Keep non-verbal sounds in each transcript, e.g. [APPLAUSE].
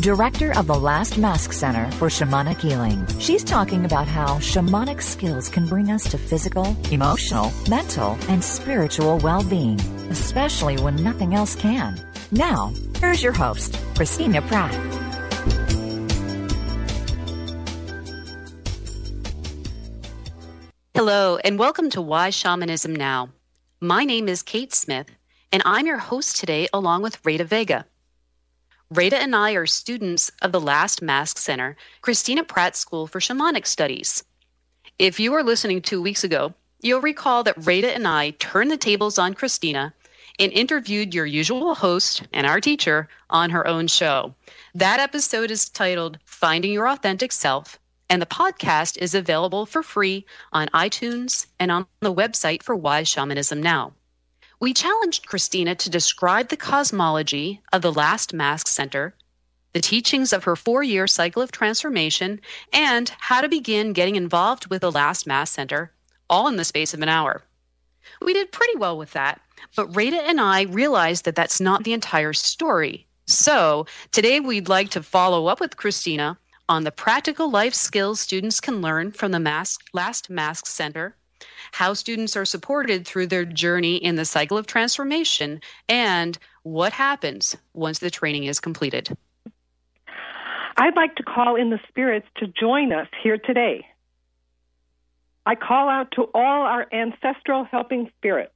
director of the Last Mask Center for Shamanic Healing. She's talking about how shamanic skills can bring us to physical, emotional, mental, and spiritual well being, especially when nothing else can. Now, here's your host, Christina Pratt. Hello, and welcome to Why Shamanism Now. My name is Kate Smith, and I'm your host today along with Rada Vega. Rada and I are students of the Last Mask Center, Christina Pratt School for Shamanic Studies. If you were listening two weeks ago, you'll recall that Rada and I turned the tables on Christina and interviewed your usual host and our teacher on her own show. That episode is titled Finding Your Authentic Self and the podcast is available for free on iTunes and on the website for Why Shamanism Now. We challenged Christina to describe the cosmology of the Last Mask Center, the teachings of her four year cycle of transformation, and how to begin getting involved with the Last Mask Center, all in the space of an hour. We did pretty well with that, but Rada and I realized that that's not the entire story. So today we'd like to follow up with Christina on the practical life skills students can learn from the Mask, Last Mask Center, how students are supported through their journey in the cycle of transformation, and what happens once the training is completed. I'd like to call in the spirits to join us here today. I call out to all our ancestral helping spirits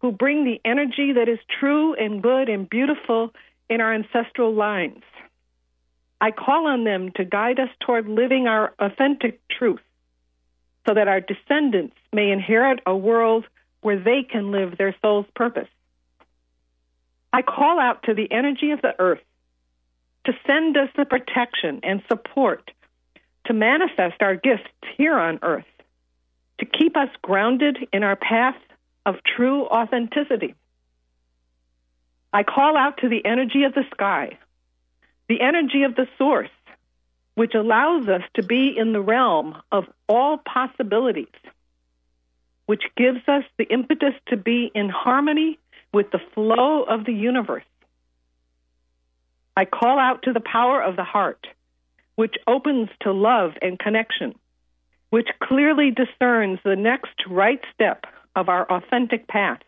who bring the energy that is true and good and beautiful in our ancestral lines. I call on them to guide us toward living our authentic truth so that our descendants may inherit a world where they can live their soul's purpose. I call out to the energy of the earth to send us the protection and support to manifest our gifts here on earth, to keep us grounded in our path of true authenticity. I call out to the energy of the sky the energy of the source, which allows us to be in the realm of all possibilities, which gives us the impetus to be in harmony with the flow of the universe. I call out to the power of the heart, which opens to love and connection, which clearly discerns the next right step of our authentic path.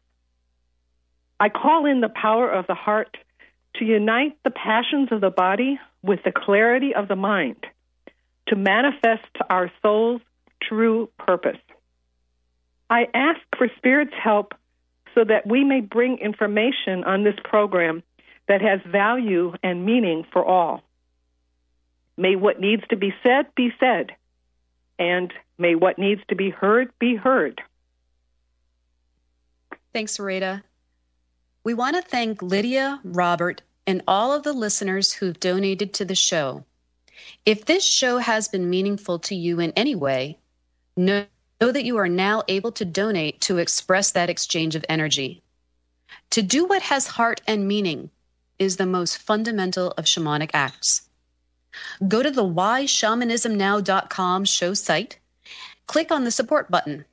I call in the power of the heart to unite the passions of the body with the clarity of the mind, to manifest our soul's true purpose. I ask for Spirit's help so that we may bring information on this program that has value and meaning for all. May what needs to be said be said, and may what needs to be heard be heard. Thanks, Rada. We want to thank Lydia, Robert, and all of the listeners who've donated to the show. If this show has been meaningful to you in any way, know, know that you are now able to donate to express that exchange of energy. To do what has heart and meaning is the most fundamental of shamanic acts. Go to the whyshamanismnow.com show site, click on the support button.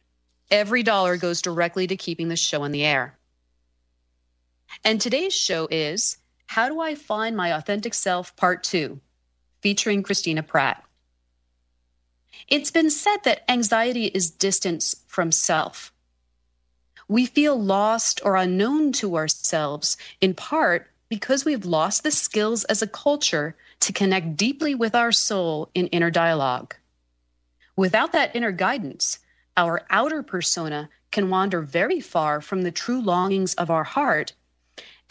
Every dollar goes directly to keeping the show on the air. And today's show is How Do I Find My Authentic Self, Part 2, featuring Christina Pratt. It's been said that anxiety is distance from self. We feel lost or unknown to ourselves, in part because we've lost the skills as a culture to connect deeply with our soul in inner dialogue. Without that inner guidance, our outer persona can wander very far from the true longings of our heart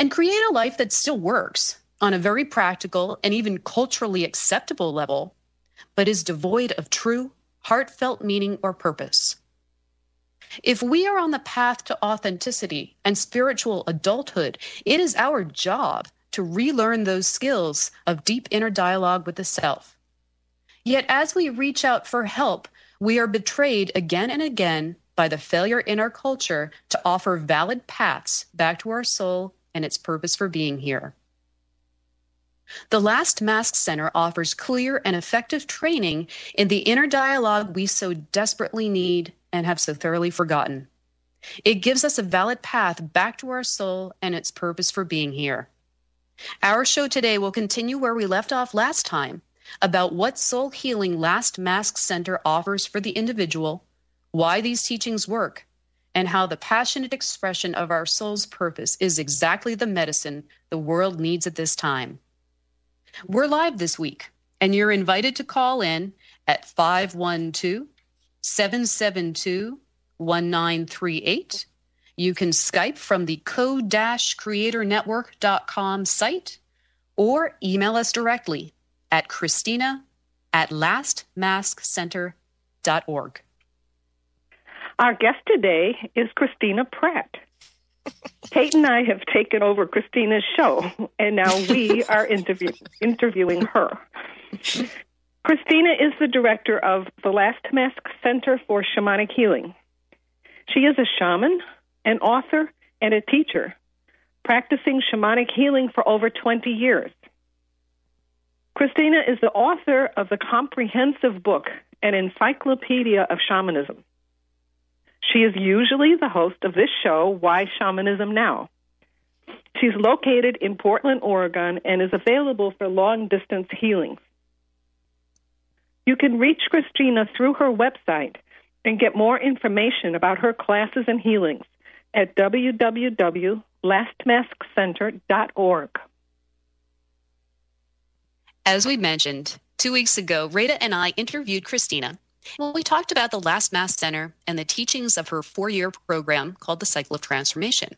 and create a life that still works on a very practical and even culturally acceptable level, but is devoid of true, heartfelt meaning or purpose. If we are on the path to authenticity and spiritual adulthood, it is our job to relearn those skills of deep inner dialogue with the self. Yet, as we reach out for help, We are betrayed again and again by the failure in our culture to offer valid paths back to our soul and its purpose for being here. The Last Mask Center offers clear and effective training in the inner dialogue we so desperately need and have so thoroughly forgotten. It gives us a valid path back to our soul and its purpose for being here. Our show today will continue where we left off last time about what soul healing Last Mask Center offers for the individual, why these teachings work, and how the passionate expression of our soul's purpose is exactly the medicine the world needs at this time. We're live this week, and you're invited to call in at 512 772 1938. You can Skype from the co-creatornetwork.com site or email us directly at Christina at lastmaskcenter.org. Our guest today is Christina Pratt. [LAUGHS] Kate and I have taken over Christina's show, and now we [LAUGHS] are interview- interviewing her. Christina is the director of the Last Mask Center for Shamanic Healing. She is a shaman, an author, and a teacher, practicing shamanic healing for over 20 years. Christina is the author of the comprehensive book, An Encyclopedia of Shamanism. She is usually the host of this show, Why Shamanism Now? She's located in Portland, Oregon, and is available for long distance healings. You can reach Christina through her website and get more information about her classes and healings at www.lastmaskcenter.org. As we mentioned, two weeks ago, Rita and I interviewed Christina. Well, we talked about the Last Mask Center and the teachings of her four year program called the Cycle of Transformation.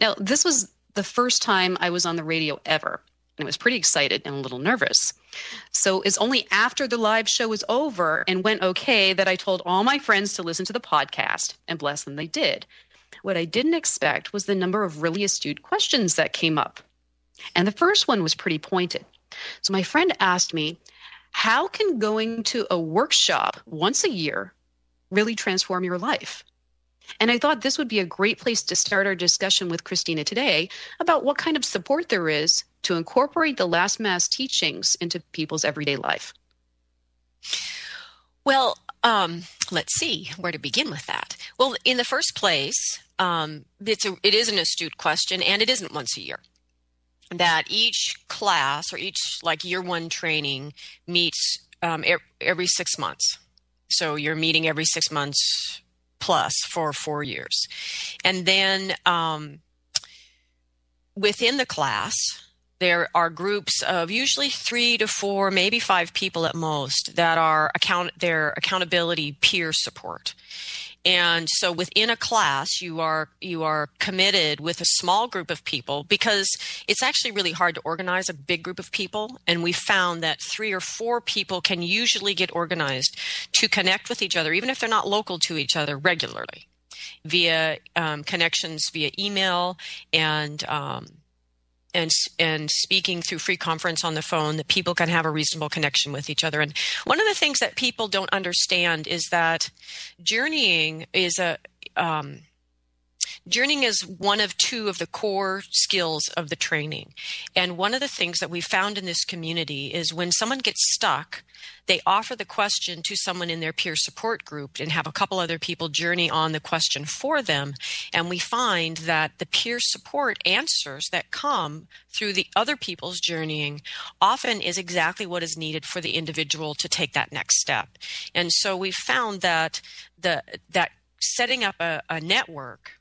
Now, this was the first time I was on the radio ever, and I was pretty excited and a little nervous. So it's only after the live show was over and went okay that I told all my friends to listen to the podcast, and bless them, they did. What I didn't expect was the number of really astute questions that came up. And the first one was pretty pointed. So my friend asked me, How can going to a workshop once a year really transform your life? And I thought this would be a great place to start our discussion with Christina today about what kind of support there is to incorporate the Last Mask teachings into people's everyday life. Well, um, let's see where to begin with that. Well, in the first place, um, it's a, it is an astute question, and it isn't once a year. That each class or each like year one training meets um, every six months. So you're meeting every six months plus for four years. And then um, within the class, there are groups of usually three to four, maybe five people at most that are account their accountability peer support. And so within a class, you are you are committed with a small group of people because it's actually really hard to organize a big group of people. And we found that three or four people can usually get organized to connect with each other, even if they're not local to each other regularly, via um, connections via email and um, and and speaking through free conference on the phone that people can have a reasonable connection with each other and one of the things that people don't understand is that journeying is a um, Journeying is one of two of the core skills of the training. And one of the things that we found in this community is when someone gets stuck, they offer the question to someone in their peer support group and have a couple other people journey on the question for them. And we find that the peer support answers that come through the other people's journeying often is exactly what is needed for the individual to take that next step. And so we found that the that setting up a, a network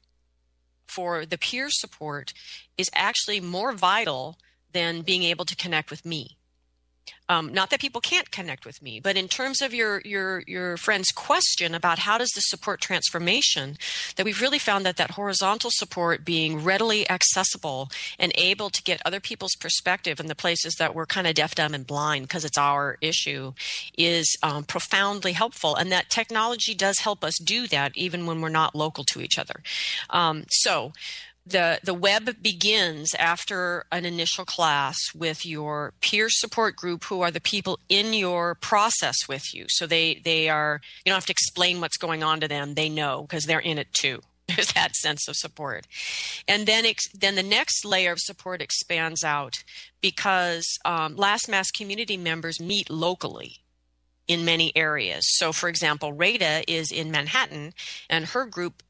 for the peer support is actually more vital than being able to connect with me. Um, not that people can't connect with me, but in terms of your your your friend's question about how does this support transformation, that we've really found that that horizontal support being readily accessible and able to get other people's perspective in the places that we're kind of deaf, dumb, and blind because it's our issue is um, profoundly helpful, and that technology does help us do that even when we're not local to each other. Um, so the the web begins after an initial class with your peer support group who are the people in your process with you. So they they are you don't have to explain what's going on to them. They know because they're in it too. [LAUGHS] There's that sense of support. And then ex- then the next layer of support expands out because um, Last Mask community members meet locally in many areas. So for example rada is in manhattan and her group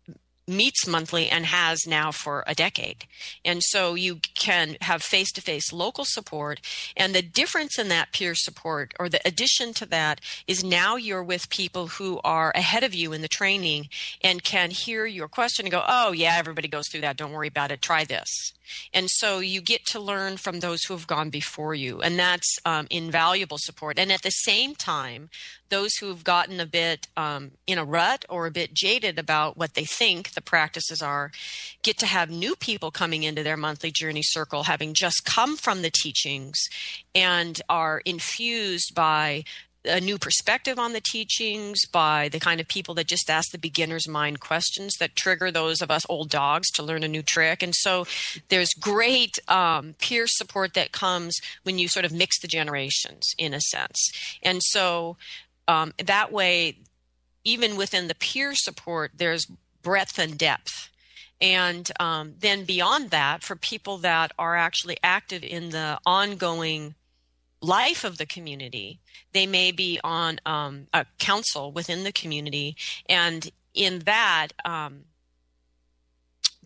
meets monthly and has now for a decade. And so you can have face to face local support. And the difference in that peer support, or the addition to that, is now you're with people who are ahead of you in the training and can hear your question and go, oh, yeah, everybody goes through that. Don't worry about it. Try this. And so you get to learn from those who have gone before you. And that's um, invaluable support. And at the same time, those who have gotten a bit um, in a rut or a bit jaded about what they think the practices are get to have new people coming into their monthly journey circle having just come from the teachings and are infused by a new perspective on the teachings by the kind of people that just ask the beginner's mind questions that trigger those of us old dogs to learn a new trick. And so there's great um, peer support that comes when you sort of mix the generations in a sense. And so um, that way, even within the peer support, there's breadth and depth. And um, then beyond that, for people that are actually active in the ongoing life of the community. They may be on um, a council within the community, and in that, um,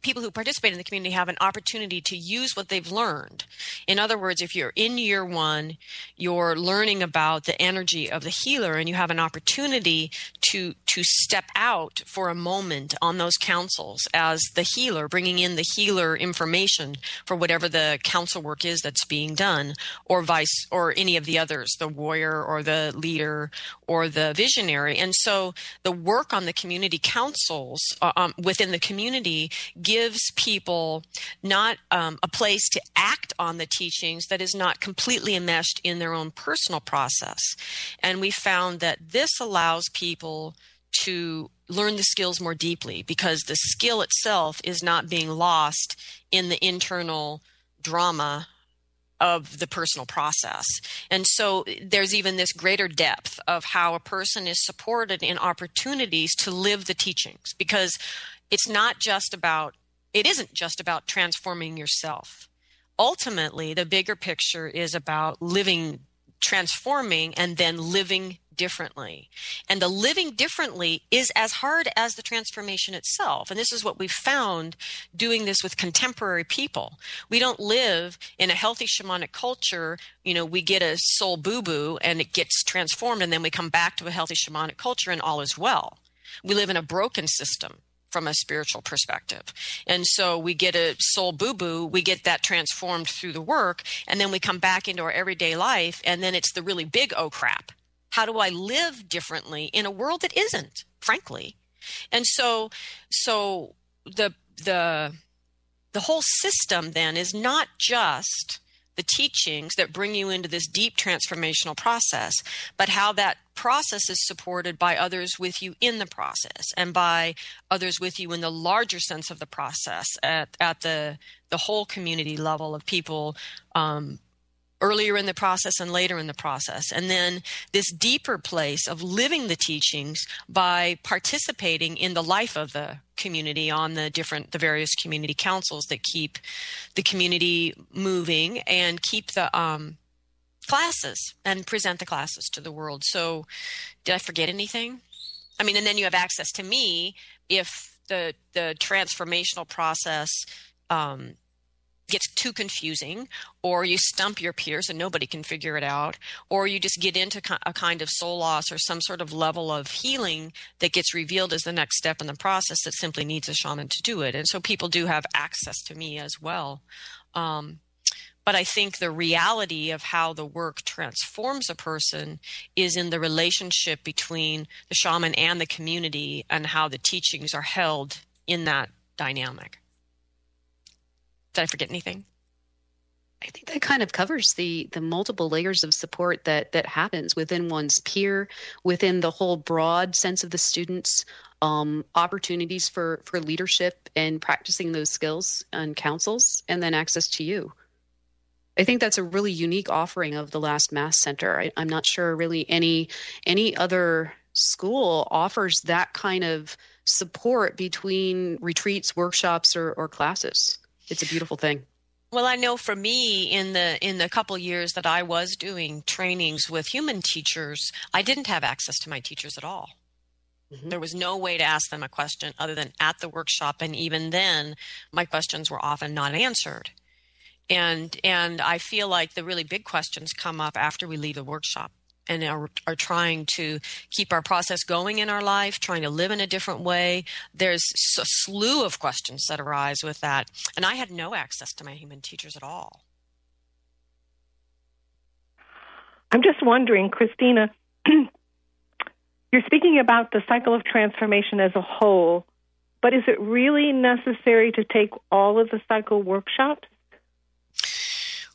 people who participate in the community have an opportunity to use what they've learned. In other words, if you're in year one, you're learning about the energy of the healer and you have an opportunity to, to step out for a moment on those councils as the healer, bringing in the healer information for whatever the council work is that's being done or vice, or any of the others, the warrior or the leader or the visionary. And so the work on the community councils uh, um, within the community gives gives people not um, a place to act on the teachings that is not completely enmeshed in their own personal process. And we found that this allows people to learn the skills more deeply because the skill itself is not being lost in the internal drama of the personal process. And so there's even this greater depth of how a person is supported in opportunities to live the teachings because it's not just about it isn't just about transforming yourself. Ultimately, the bigger picture is about living, transforming, and then living differently. And the living differently is as hard as the transformation itself. And this is what we've found doing this with contemporary people. We don't live in a healthy shamanic culture. You know, we get a soul boo boo and it gets transformed, and then we come back to a healthy shamanic culture and all is well. We live in a broken system from a spiritual perspective. And so we get a soul boo boo, we get that transformed through the work, and then we come back into our everyday life, and then it's the really big oh crap. How do I live differently in a world that isn't, frankly? And so, so the the the whole system then is not just the teachings that bring you into this deep transformational process, but how that process is supported by others with you in the process and by others with you in the larger sense of the process at, at the the whole community level of people um, earlier in the process and later in the process. And then this deeper place of living the teachings by participating in the life of the community on the different, the various community councils that keep the community moving and keep the, um, classes and present the classes to the world. So, did I forget anything? I mean, and then you have access to me if the the transformational process um, gets too confusing or you stump your peers and nobody can figure it out or you just get into a kind of soul loss or some sort of level of healing that gets revealed as the next step in the process that simply needs a shaman to do it and so people do have access to me as well um, but I think the reality of how the work transforms a person is in the relationship between the shaman and the community and how the teachings are held in that dynamic. Did I forget anything? I think that kind of covers the the multiple layers of support that that happens within one's peer, within the whole broad sense of the students, um, opportunities for for leadership and practicing those skills and councils, and then access to you. I think that's a really unique offering of the Last Mask Center. I, I'm not sure really any any other school offers that kind of support between retreats, workshops, or, or classes. It's a beautiful thing. Well, I know for me in the in the couple years that I was doing trainings with human teachers, I didn't have access to my teachers at all. Mm-hmm. There was no way to ask them a question other than at the workshop and even then my questions were often not answered. And and I feel like the really big questions come up after we leave the workshop and are, are trying to keep our process going in our life, trying to live in a different way. There's a slew of questions that arise with that. And I had no access to my human teachers at all. I'm just wondering, Christina, [CLEARS THROAT] you're speaking about the cycle of transformation as a whole, but is it really necessary to take all of the cycle workshops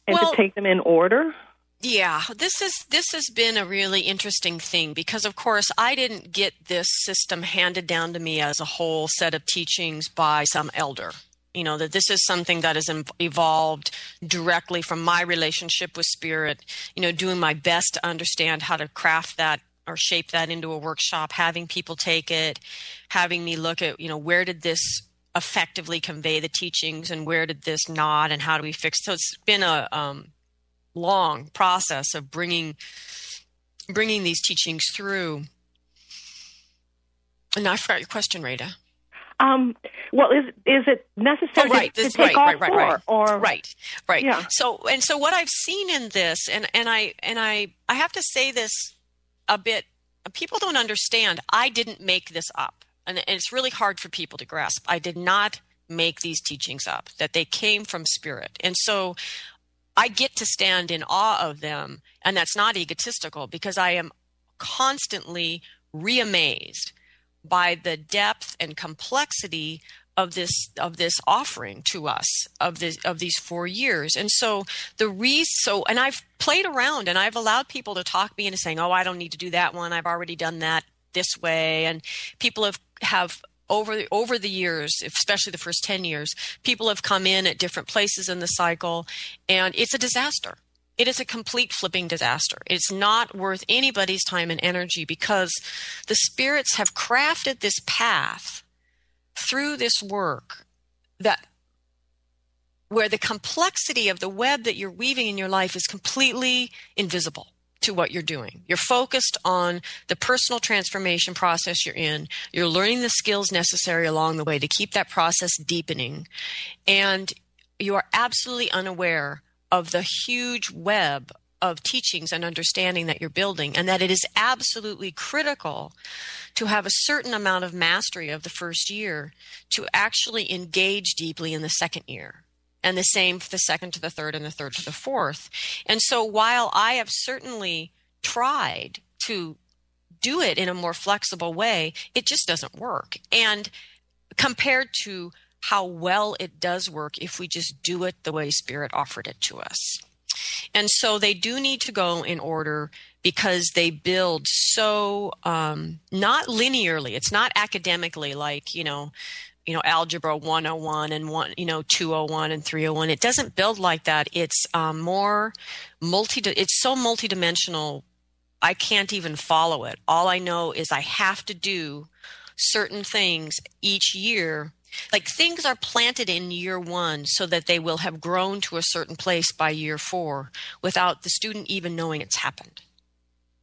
and well, to take them in order? Yeah, this is this has been a really interesting thing because of course I didn't get this system handed down to me as a whole set of teachings by some elder. You know that this is something that has evolved directly from my relationship with spirit, you know, doing my best to understand how to craft that or shape that into a workshop, having people take it, having me look at, you know, where did this effectively convey the teachings and where did this not and how do we fix so it's been a um, long process of bringing bringing these teachings through. And I forgot your question, Rita. Um, well, is is it necessary oh, right, to, this, to take right, all right, right, four, right. or right, right? Yeah. So and so, what I've seen in this, and and I and I I have to say this a bit. People don't understand. I didn't make this up, and, and it's really hard for people to grasp. I did not make these teachings up; that they came from spirit, and so I get to stand in awe of them. And that's not egotistical because I am constantly reamazed by the depth and complexity of this of this offering to us of this of these four years and so the reason so and i've played around and i've allowed people to talk me into saying oh i don't need to do that one i've already done that this way and people have have over the, over the years, especially the first 10 years, people have come in at different places in the cycle and it's a disaster. It is a complete flipping disaster. It's not worth anybody's time and energy because the spirits have crafted this path through this work that where the complexity of the web that you're weaving in your life is completely invisible to what you're doing. You're focused on the personal transformation process you're in. You're learning the skills necessary along the way to keep that process deepening. And you are absolutely unaware of the huge web of teachings and understanding that you're building, and that it is absolutely critical to have a certain amount of mastery of the first year to actually engage deeply in the second year and the same for the second to the third and the third to the fourth. And so while I have certainly tried to do it in a more flexible way, it just doesn't work. And compared to how well it does work if we just do it the way Spirit offered it to us. And so they do need to go in order because they build so um, not linearly. It's not academically like, you know, you know algebra 101 and one you know 201 and 301 it doesn't build like that. It's um, more multi it's so multidimensional i can't even follow it. All i know is i have to do certain things each year. Like things are planted in year one so that they will have grown to a certain place by year four without the student even knowing it's happened.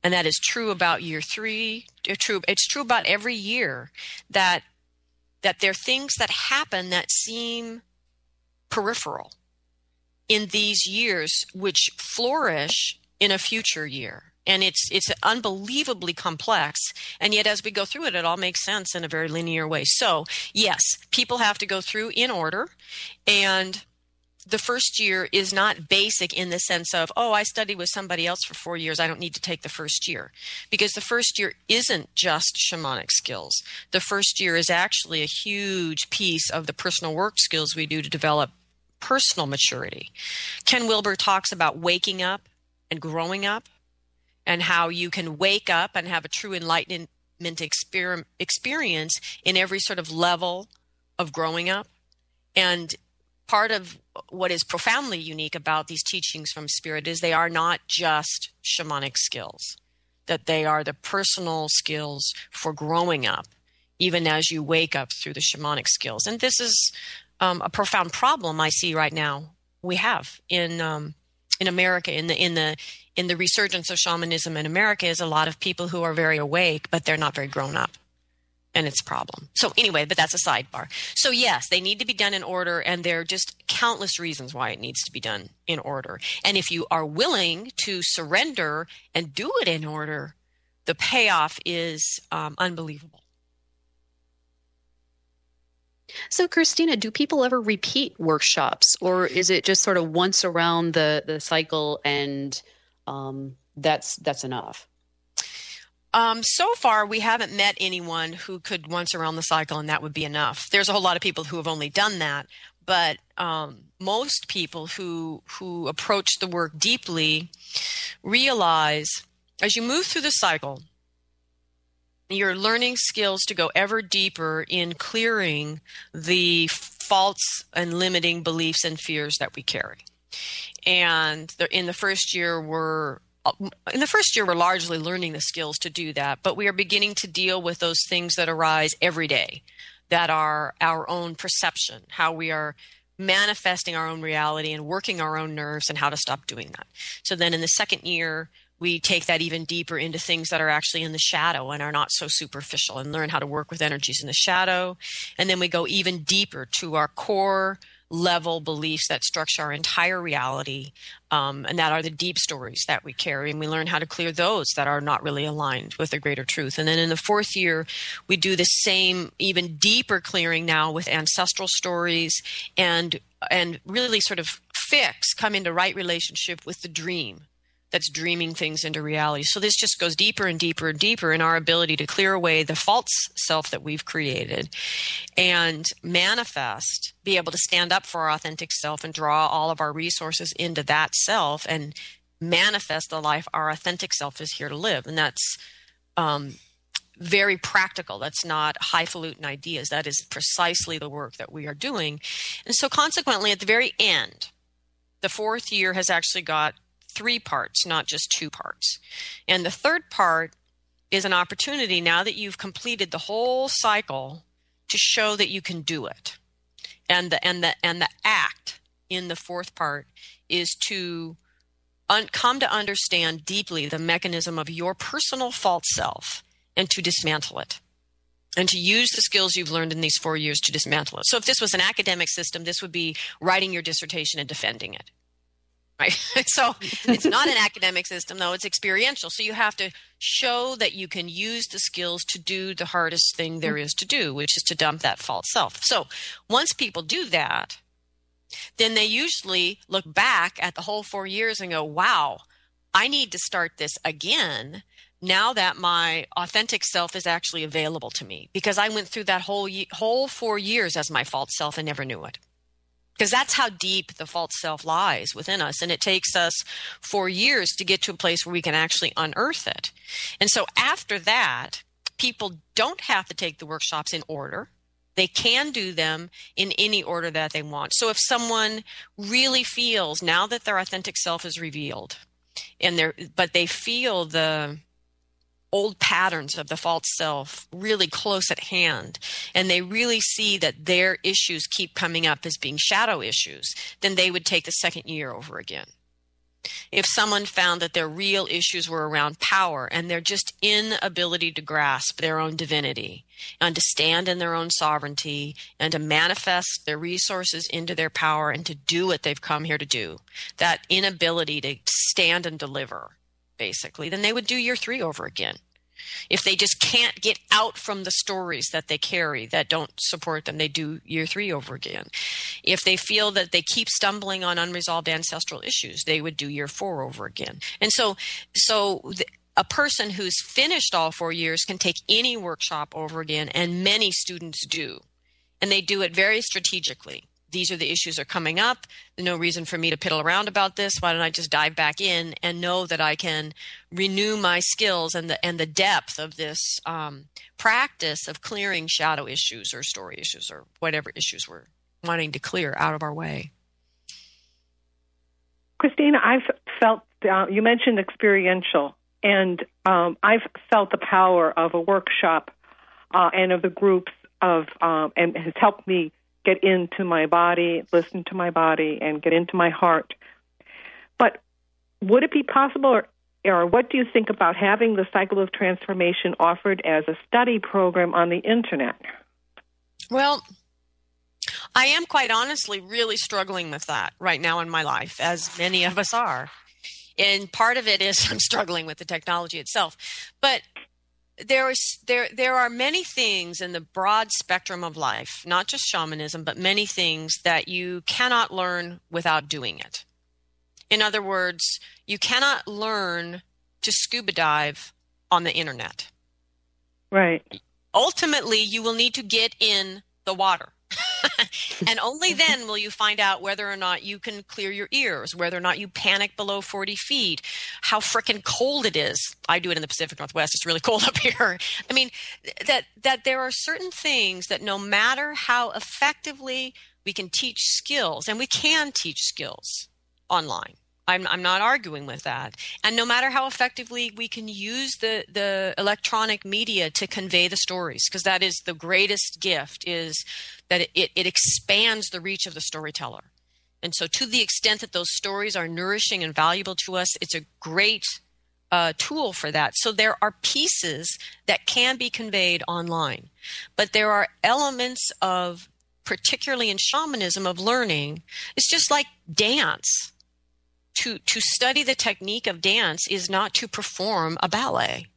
And that is true about year three true it's true about every year that that there are things that happen that seem peripheral in these years which flourish in a future year. And it's it's unbelievably complex. And yet as we go through it it all makes sense in a very linear way. So yes people have to go through in order. And the first year is not basic in the sense of, oh, I studied with somebody else for four years. I don't need to take the first year. Because the first year isn't just shamanic skills. The first year is actually a huge piece of the personal work skills we do to develop personal maturity. Ken Wilber talks about waking up and growing up and how you can wake up and have a true enlightenment experience in every sort of level of growing up. And part of what is profoundly unique about these teachings from spirit is they are not just shamanic skills that they are the personal skills for growing up even as you wake up through the shamanic skills. And this is um, a profound problem i see right now we have in um, in america. In the in the in the resurgence of shamanism in america is a lot of people who are very awake but they're not very grown up and its problem. So anyway, but that's a sidebar. So yes, they need to be done in order and there are just countless reasons why it needs to be done in order. And if you are willing to surrender and do it in order, the payoff is um, unbelievable. So, Christina, do people ever repeat workshops, or is it just sort of once around the the cycle and um, that's that's enough? Um, so far, we haven't met anyone who could once around the cycle and that would be enough. There's a whole lot of people who have only done that, but um, most people who who approach the work deeply realize as you move through the cycle, you're learning skills to go ever deeper in clearing the false and limiting beliefs and fears that we carry. And in the first year, we're Uh, in the first year, we're largely learning the skills to do that, but we are beginning to deal with those things that arise every day that are our own perception, how we are manifesting our own reality and working our own nerves and how to stop doing that. So then in the second year, we take that even deeper into things that are actually in the shadow and are not so superficial and learn how to work with energies in the shadow. And then we go even deeper to our core level beliefs that structure our entire reality. Um, and that are the deep stories that we carry. And we learn how to clear those that are not really aligned with the greater truth. And then in the fourth year, we do the same, even deeper clearing now with ancestral stories and and really sort of fix, come into right relationship with the dream that's dreaming things into reality. So this just goes deeper and deeper and deeper in our ability to clear away the false self that we've created and manifest, be able to stand up for our authentic self and draw all of our resources into that self and manifest the life our authentic self is here to live. And that's um, very practical. That's not highfalutin ideas. That is precisely the work that we are doing. And so consequently, at the very end, the fourth year has actually got three parts, not just two parts. And the third part is an opportunity now that you've completed the whole cycle to show that you can do it. And the and the and the act in the fourth part is to un- come to understand deeply the mechanism of your personal false self and to dismantle it and to use the skills you've learned in these four years to dismantle it. So if this was an academic system, this would be writing your dissertation and defending it right? [LAUGHS] so it's not an academic system, though, it's experiential. So you have to show that you can use the skills to do the hardest thing there is to do, which is to dump that false self. So once people do that, then they usually look back at the whole four years and go, wow, I need to start this again now that my authentic self is actually available to me because I went through that whole whole 4 years as my false self and never knew it because that's how deep the false self lies within us. And it takes us four years to get to a place where we can actually unearth it. And so after that, people don't have to take the workshops in order. They can do them in any order that they want. So if someone really feels now that their authentic self is revealed and they're, but they feel the, old patterns of the false self really close at hand and they really see that their issues keep coming up as being shadow issues, then they would take the second year over again. If someone found that their real issues were around power and their just inability to grasp their own divinity and to stand in their own sovereignty and to manifest their resources into their power and to do what they've come here to do, that inability to stand and deliver, basically, then they would do year three over again. If they just can't get out from the stories that they carry that don't support them, they do year three over again. If they feel that they keep stumbling on unresolved ancestral issues, they would do year four over again. And so, so the, a person who's finished all four years can take any workshop over again, and many students do. And they do it very strategically. These are the issues are coming up. No reason for me to piddle around about this. Why don't I just dive back in and know that I can renew my skills and the and the depth of this um, practice of clearing shadow issues or story issues or whatever issues we're wanting to clear out of our way. Christina, I've felt uh, you mentioned experiential, and um, I've felt the power of a workshop uh, and of the groups of um, and has helped me get into my body, listen to my body, and get into my heart. But would it be possible, or, or what do you think about having the cycle of transformation offered as a study program on the internet? Well, I am quite honestly really struggling with that right now in my life, as many of us are. And part of it is [LAUGHS] I'm struggling with the technology itself. But there is there there are many things in the broad spectrum of life, not just shamanism, but many things that you cannot learn without doing it. In other words, you cannot learn to scuba dive on the internet. Right. Ultimately, you will need to get in the water. [LAUGHS] and only then will you find out whether or not you can clear your ears, whether or not you panic below 40 feet, how freaking cold it is. I do it in the Pacific Northwest. It's really [LAUGHS] cold up here. I mean, that, that there are certain things that no matter how effectively we can teach skills, and we can teach skills online. I'm, I'm not arguing with that. And no matter how effectively we can use the, the electronic media to convey the stories, because that is the greatest gift, is that it, it expands the reach of the storyteller. And so, to the extent that those stories are nourishing and valuable to us, it's a great uh, tool for that. So, there are pieces that can be conveyed online, but there are elements of, particularly in shamanism, of learning. It's just like dance. To, to study the technique of dance is not to perform a ballet.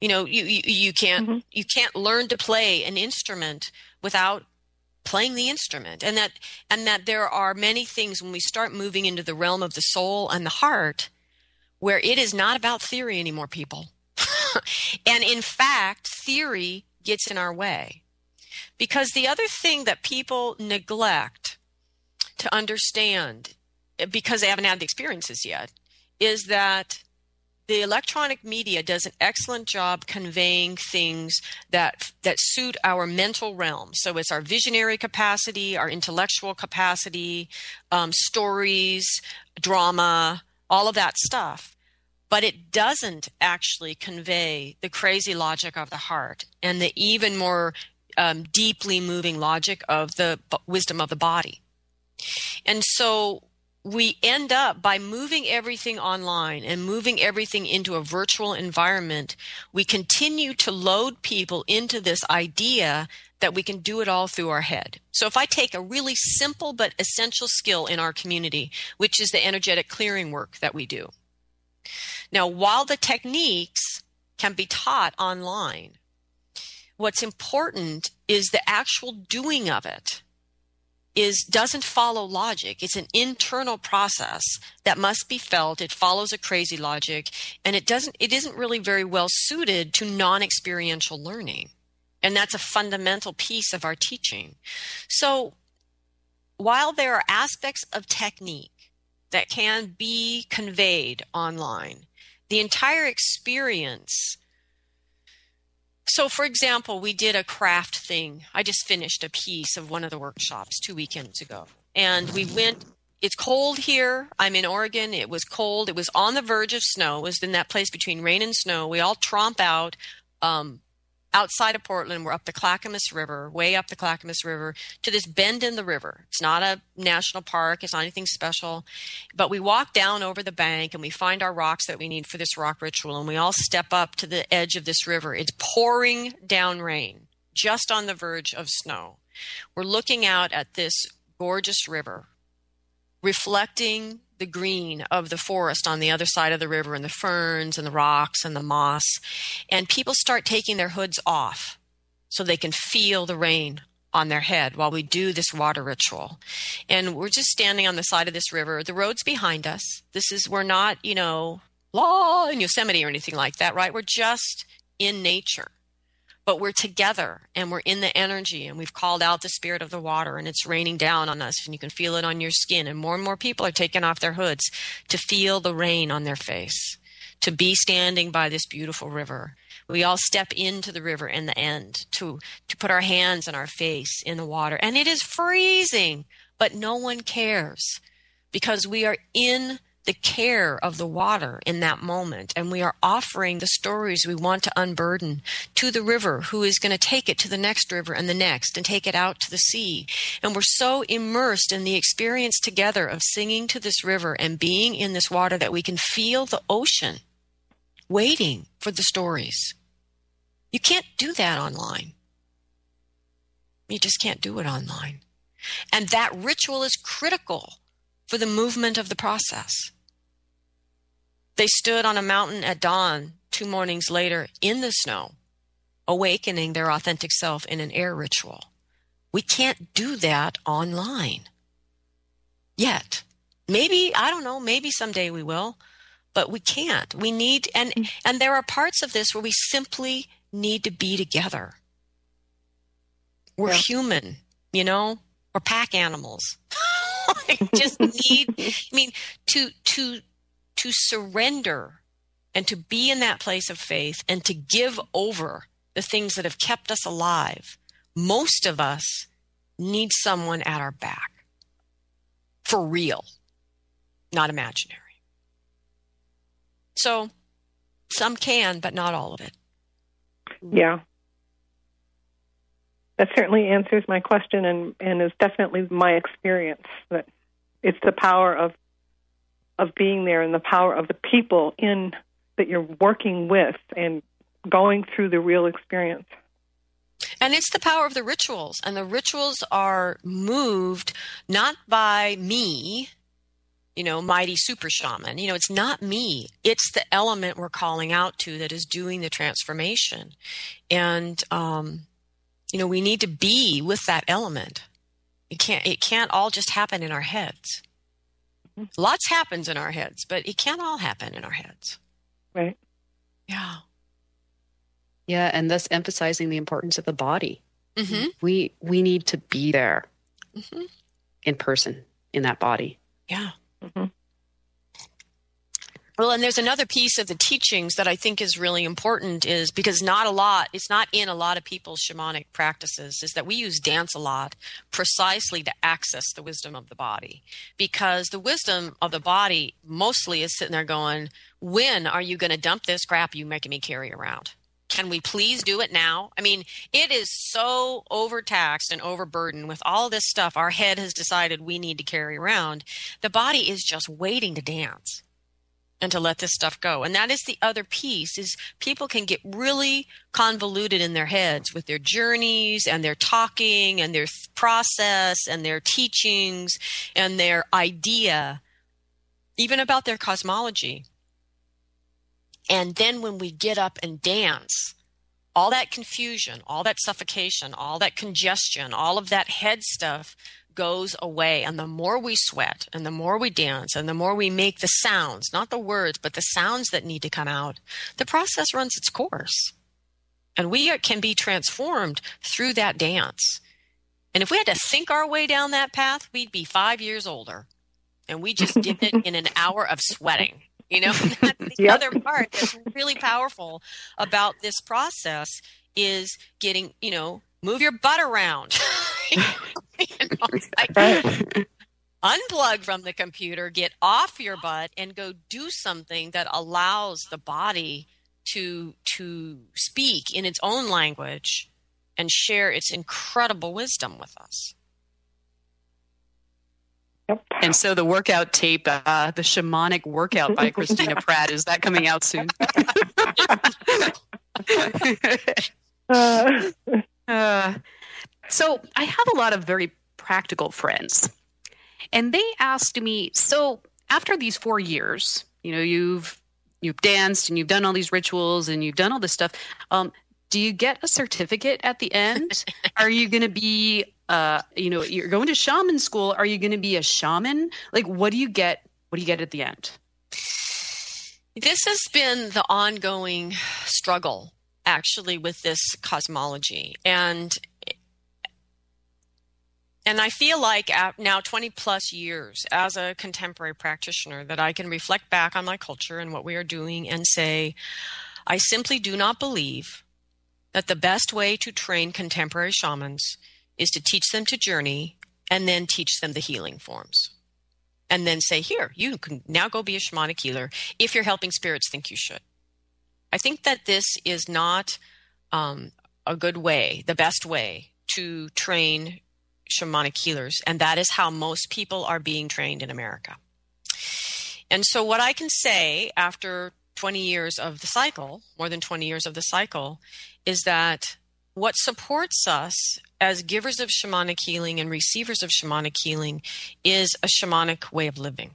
You know, you, you, you can't mm-hmm. you can't learn to play an instrument without playing the instrument and that and that there are many things when we start moving into the realm of the soul and the heart where it is not about theory anymore people [LAUGHS] and in fact theory gets in our way because the other thing that people neglect to understand because they haven't had the experiences yet is that the electronic media does an excellent job conveying things that that suit our mental realm. So it's our visionary capacity, our intellectual capacity, um, stories, drama, all of that stuff. But it doesn't actually convey the crazy logic of the heart and the even more um, deeply moving logic of the b- wisdom of the body. And so we end up by moving everything online and moving everything into a virtual environment, we continue to load people into this idea that we can do it all through our head. So if I take a really simple but essential skill in our community, which is the energetic clearing work that we do. Now, while the techniques can be taught online, what's important is the actual doing of it is doesn't follow logic. It's an internal process that must be felt. It follows a crazy logic and it doesn't it isn't really very well suited to non-experiential learning. And that's a fundamental piece of our teaching. So while there are aspects of technique that can be conveyed online, the entire experience so, for example, we did a craft thing. I just finished a piece of one of the workshops two weekends ago. And we went, it's cold here. I'm in Oregon. It was cold. It was on the verge of snow. It was in that place between rain and snow. We all tromp out. Um, outside of Portland. We're up the Clackamas River, way up the Clackamas River, to this bend in the river. It's not a national park, it's not anything special. But we walk down over the bank and we find our rocks that we need for this rock ritual, and we all step up to the edge of this river. It's pouring down rain, just on the verge of snow. We're looking out at this gorgeous river, reflecting the green of the forest on the other side of the river and the ferns and the rocks and the moss. And people start taking their hoods off so they can feel the rain on their head while we do this water ritual. And we're just standing on the side of this river. The road's behind us. This is, we're not, you know, law in Yosemite or anything like that, right? We're just in nature. But we're together and we're in the energy and we've called out the spirit of the water and it's raining down on us and you can feel it on your skin and more and more people are taking off their hoods to feel the rain on their face to be standing by this beautiful river. We all step into the river in the end to to put our hands and our face in the water. And it is freezing but no one cares because we are in the care of the water in that moment. And we are offering the stories we want to unburden to the river, who is going to take it to the next river and the next and take it out to the sea. And we're so immersed in the experience together of singing to this river and being in this water that we can feel the ocean waiting for the stories. You can't do that online. You just can't do it online. And that ritual is critical for the movement of the process. They stood on a mountain at dawn two mornings later in the snow, awakening their authentic self in an air ritual. We can't do that online yet. Maybe, I don't know, maybe someday we will, but we can't. We need, and, mm. and there are parts of this where we simply need to be together. We're yeah. human, you know, we're pack animals. [LAUGHS] I just need, I mean, to, to, to surrender and to be in that place of faith and to give over the things that have kept us alive. Most of us need someone at our back for real, not imaginary. So some can, but not all of it. Yeah. That certainly answers my question and, and is definitely my experience that it's the power of of being there and the power of the people in that you're working with and going through the real experience. And it's the power of the rituals. And the rituals are moved not by me, you know, mighty super shaman. You know, it's not me. It's the element we're calling out to that is doing the transformation. And, um, you know, we need to be with that element. It can't, it can't all just happen in our heads. Lots happens in our heads, but it can't all happen in our heads. Right. Yeah. Yeah, and thus emphasizing the importance of the body. Mm-hmm. We we need to be there mm-hmm. in person in that body. Yeah. Well, and there's another piece of the teachings that I think is really important is because not a lot, it's not in a lot of people's shamanic practices, is that we use dance a lot precisely to access the wisdom of the body. Because the wisdom of the body mostly is sitting there going, when are you going to dump this crap you're making me carry around? Can we please do it now? I mean, it is so overtaxed and overburdened with all this stuff our head has decided we need to carry around. The body is just waiting to dance and to let this stuff go. And that is the other piece is people can get really convoluted in their heads with their journeys and their talking and their process and their teachings and their idea even about their cosmology. And then when we get up and dance, all that confusion, all that suffocation, all that congestion, all of that head stuff goes away. And the more we sweat and the more we dance and the more we make the sounds, not the words, but the sounds that need to come out, the process runs its course. And we can be transformed through that dance. And if we had to think our way down that path, we'd be five years older. And we just did it in an hour of sweating. You know, [LAUGHS] that's the yep. other part that's really powerful about this process is getting, you know, move your butt around. [LAUGHS] [LAUGHS] know, like, unplug from the computer, get off your butt, and go do something that allows the body to to speak in its own language and share its incredible wisdom with us. Yep. And so the workout tape, uh, the shamanic workout by Christina [LAUGHS] Pratt, is that coming out soon? [LAUGHS] uh, uh, so I have a lot of very practical friends. And they asked me, so after these four years, you know, you've you've danced and you've done all these rituals and you've done all this stuff. Um, do you get a certificate at the end? [LAUGHS] Are you going to be, uh, you know, you're going to shaman school? Are you going to be a shaman? Like, what do you get? What do you get at the end? This has been the ongoing struggle actually with this cosmology and and I feel like now 20 plus years as a contemporary practitioner that I can reflect back on my culture and what we are doing and say, I simply do not believe that the best way to train contemporary shamans is to teach them to journey and then teach them the healing forms. And then say, here, you can now go be a shamanic healer if your helping spirits think you should. I think that this is not um, a good way, the best way to train shamanic healers. And that is how most people are being trained in America. And so, what I can say after 20 years of the cycle, more than 20 years of the cycle, is that what supports us as givers of shamanic healing and receivers of shamanic healing is a shamanic way of living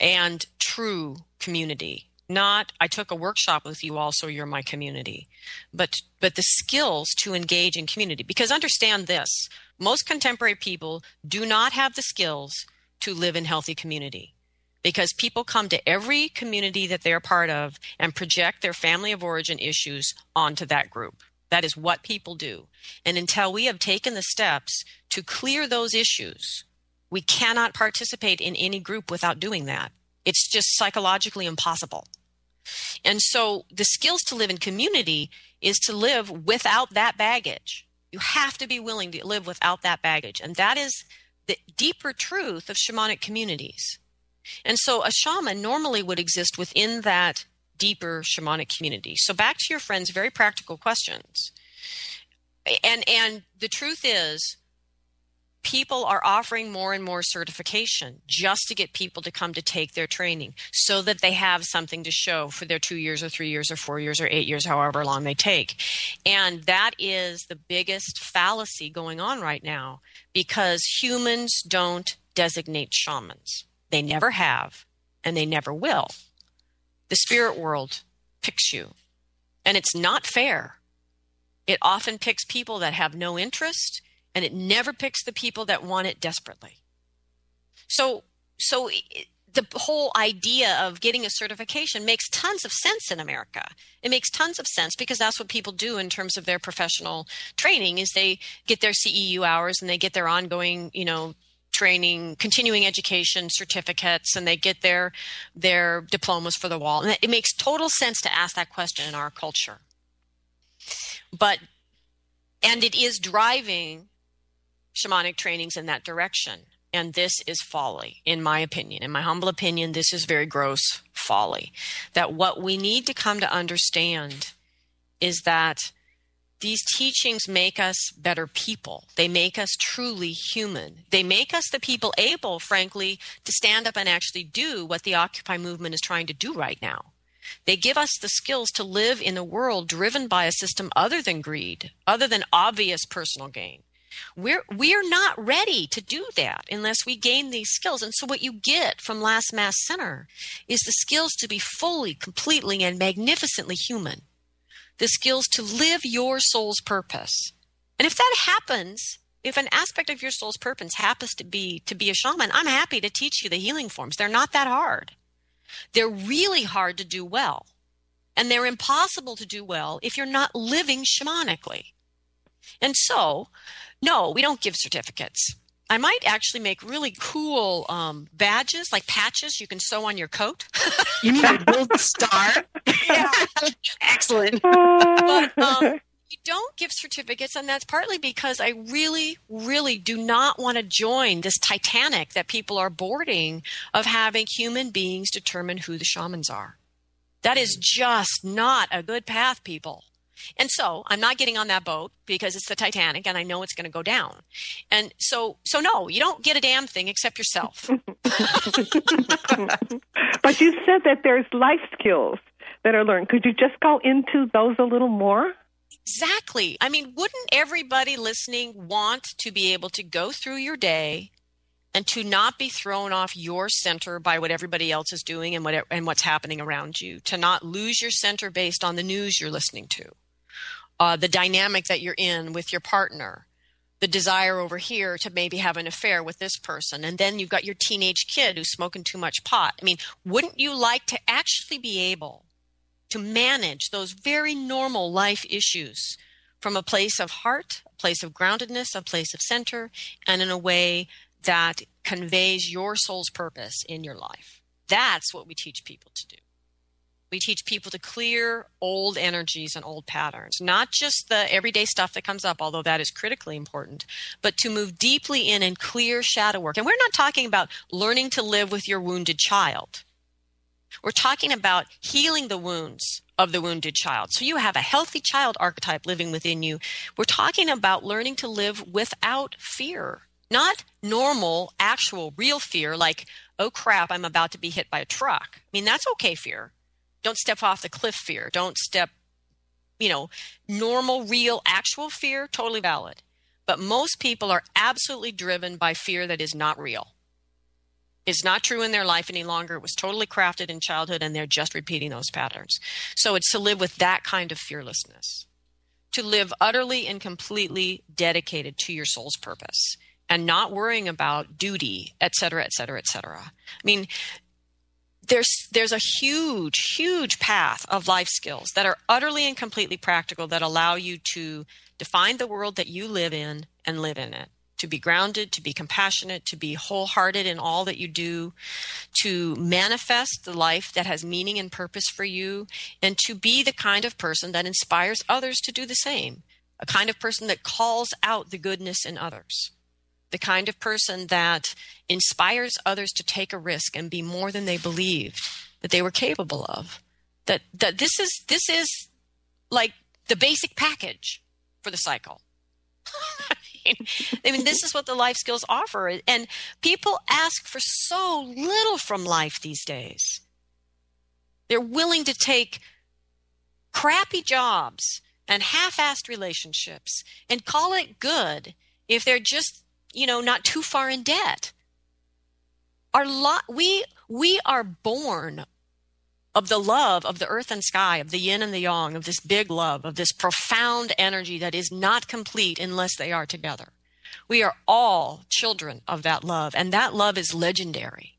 and true community not i took a workshop with you all so you're my community. But but the skills to engage in community because understand this most contemporary people do not have the skills to live in healthy community. Because people come to every community that they're part of and project their family of origin issues onto that group. That is what people do. And until we have taken the steps to clear those issues we cannot participate in any group without doing that. It's just psychologically impossible and so the skills to live in community is to live without that baggage. You have to be willing to live without that baggage. And that is the deeper truth of shamanic communities. And so a shaman normally would exist within that deeper shamanic community. So back to your friend's very practical questions. And and the truth is people are offering more and more certification just to get people to come to take their training so that they have something to show for their two years or three years or four years or eight years, however long they take. And that is the biggest fallacy going on right now because humans don't designate shamans. They never have, and they never will. The spirit world picks you, and it's not fair. It often picks people that have no interest and it never picks the people that want it desperately. So, so the whole idea of getting a certification makes tons of sense in America. It makes tons of sense because that's what people do in terms of their professional training is they get their CEU hours and they get their ongoing, you know, training, continuing education certificates and they get their their diplomas for the wall. And it makes total sense to ask that question in our culture. But and it is driving shamanic trainings in that direction. And this is folly, in my opinion. In my humble opinion, this is very gross folly. That what we need to come to understand is that these teachings make us better people. They make us truly human. They make us the people able, frankly, to stand up and actually do what the Occupy movement is trying to do right now. They give us the skills to live in a world driven by a system other than greed, other than obvious personal gain. We're we're not ready to do that unless we gain these skills. And so what you get from Last Mask Center is the skills to be fully, completely, and magnificently human. The skills to live your soul's purpose. And if that happens, if an aspect of your soul's purpose happens to be to be a shaman, I'm happy to teach you the healing forms. They're not that hard. They're really hard to do well. And they're impossible to do well if you're not living shamanically. And so no, we don't give certificates. I might actually make really cool um, badges, like patches you can sew on your coat. [LAUGHS] you mean a gold star? yeah. Excellent. But um, [LAUGHS] you don't give certificates, and that's partly because I really, really do not want to join this Titanic that people are boarding of having human beings determine who the shamans are. That is just not a good path, people. And so I'm not getting on that boat because it's the Titanic and I know it's going to go down. And so, so no, you don't get a damn thing except yourself. [LAUGHS] [LAUGHS] but you said that there's life skills that are learned. Could you just go into those a little more? Exactly. I mean, wouldn't everybody listening want to be able to go through your day and to not be thrown off your center by what everybody else is doing and what and what's happening around you to not lose your center based on the news you're listening to uh, the dynamic that you're in with your partner, the desire over here to maybe have an affair with this person, and then you've got your teenage kid who's smoking too much pot. I mean, wouldn't you like to actually be able to manage those very normal life issues from a place of heart, a place of groundedness, a place of center, and in a way that conveys your soul's purpose in your life. That's what we teach people to do. We teach people to clear old energies and old patterns, not just the everyday stuff that comes up, although that is critically important, but to move deeply in and clear shadow work. And we're not talking about learning to live with your wounded child. We're talking about healing the wounds of the wounded child. So you have a healthy child archetype living within you. We're talking about learning to live without fear, not normal, actual, real fear like, oh crap, I'm about to be hit by a truck. I mean, that's okay fear don't step off the cliff fear. Don't step, you know, normal, real, actual fear, totally valid. But most people are absolutely driven by fear that is not real. It's not true in their life any longer. It was totally crafted in childhood and they're just repeating those patterns. So it's to live with that kind of fearlessness, to live utterly and completely dedicated to your soul's purpose and not worrying about duty, et cetera, et cetera, et cetera. I mean, there's there's a huge huge path of life skills that are utterly and completely practical that allow you to define the world that you live in and live in it. To be grounded to be compassionate to be wholehearted in all that you do to manifest the life that has meaning and purpose for you and to be the kind of person that inspires others to do the same. A kind of person that calls out the goodness in others the kind of person that inspires others to take a risk and be more than they believed that they were capable of. That that this is this is like the basic package for the cycle. [LAUGHS] I mean, this is what the life skills offer. And people ask for so little from life these days. They're willing to take crappy jobs and half assed relationships and call it good if they're just you know, not too far in debt. Our lot, we we are born of the love of the earth and sky, of the yin and the yang, of this big love, of this profound energy that is not complete unless they are together. We are all children of that love, and that love is legendary.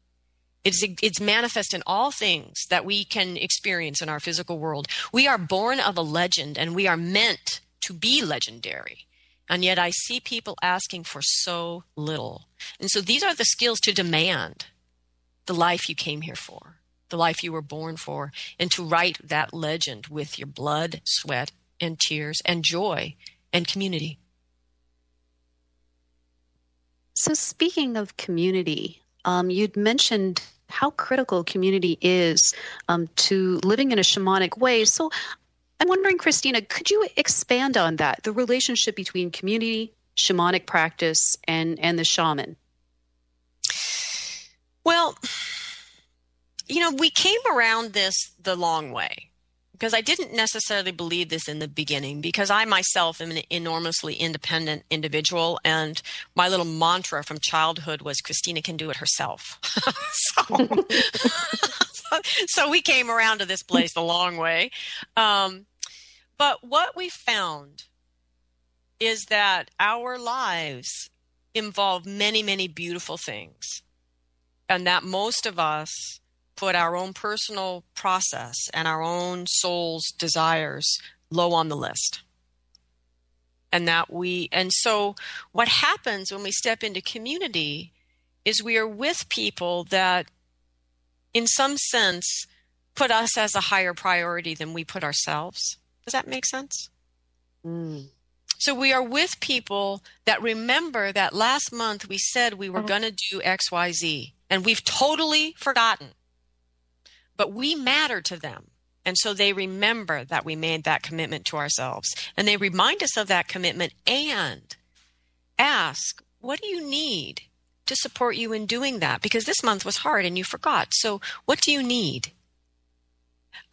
It's, it's manifest in all things that we can experience in our physical world. We are born of a legend, and we are meant to be legendary. And yet I see people asking for so little. And so these are the skills to demand the life you came here for, the life you were born for, and to write that legend with your blood, sweat, and tears, and joy and community. So, speaking of community, um, you'd mentioned how critical community is um, to living in a shamanic way. So, I'm wondering, Christina, could you expand on that, the relationship between community, shamanic practice, and, and the shaman? Well, you know, we came around this the long way because I didn't necessarily believe this in the beginning because I myself am an enormously independent individual and my little mantra from childhood was Christina can do it herself. [LAUGHS] so, [LAUGHS] [LAUGHS] so, we came around to this place the long way. Um, but what we found is that our lives involve many, many beautiful things, and that most of us put our own personal process and our own soul's desires low on the list. And that we, and so what happens when we step into community is we are with people that, in some sense, put us as a higher priority than we put ourselves. Does that make sense? Mm. So we are with people that remember that last month we said we were uh-huh. going to do XYZ and we've totally forgotten. But we matter to them. And so they remember that we made that commitment to ourselves. And they remind us of that commitment and ask, what do you need to support you in doing that? Because this month was hard and you forgot. So what do you need?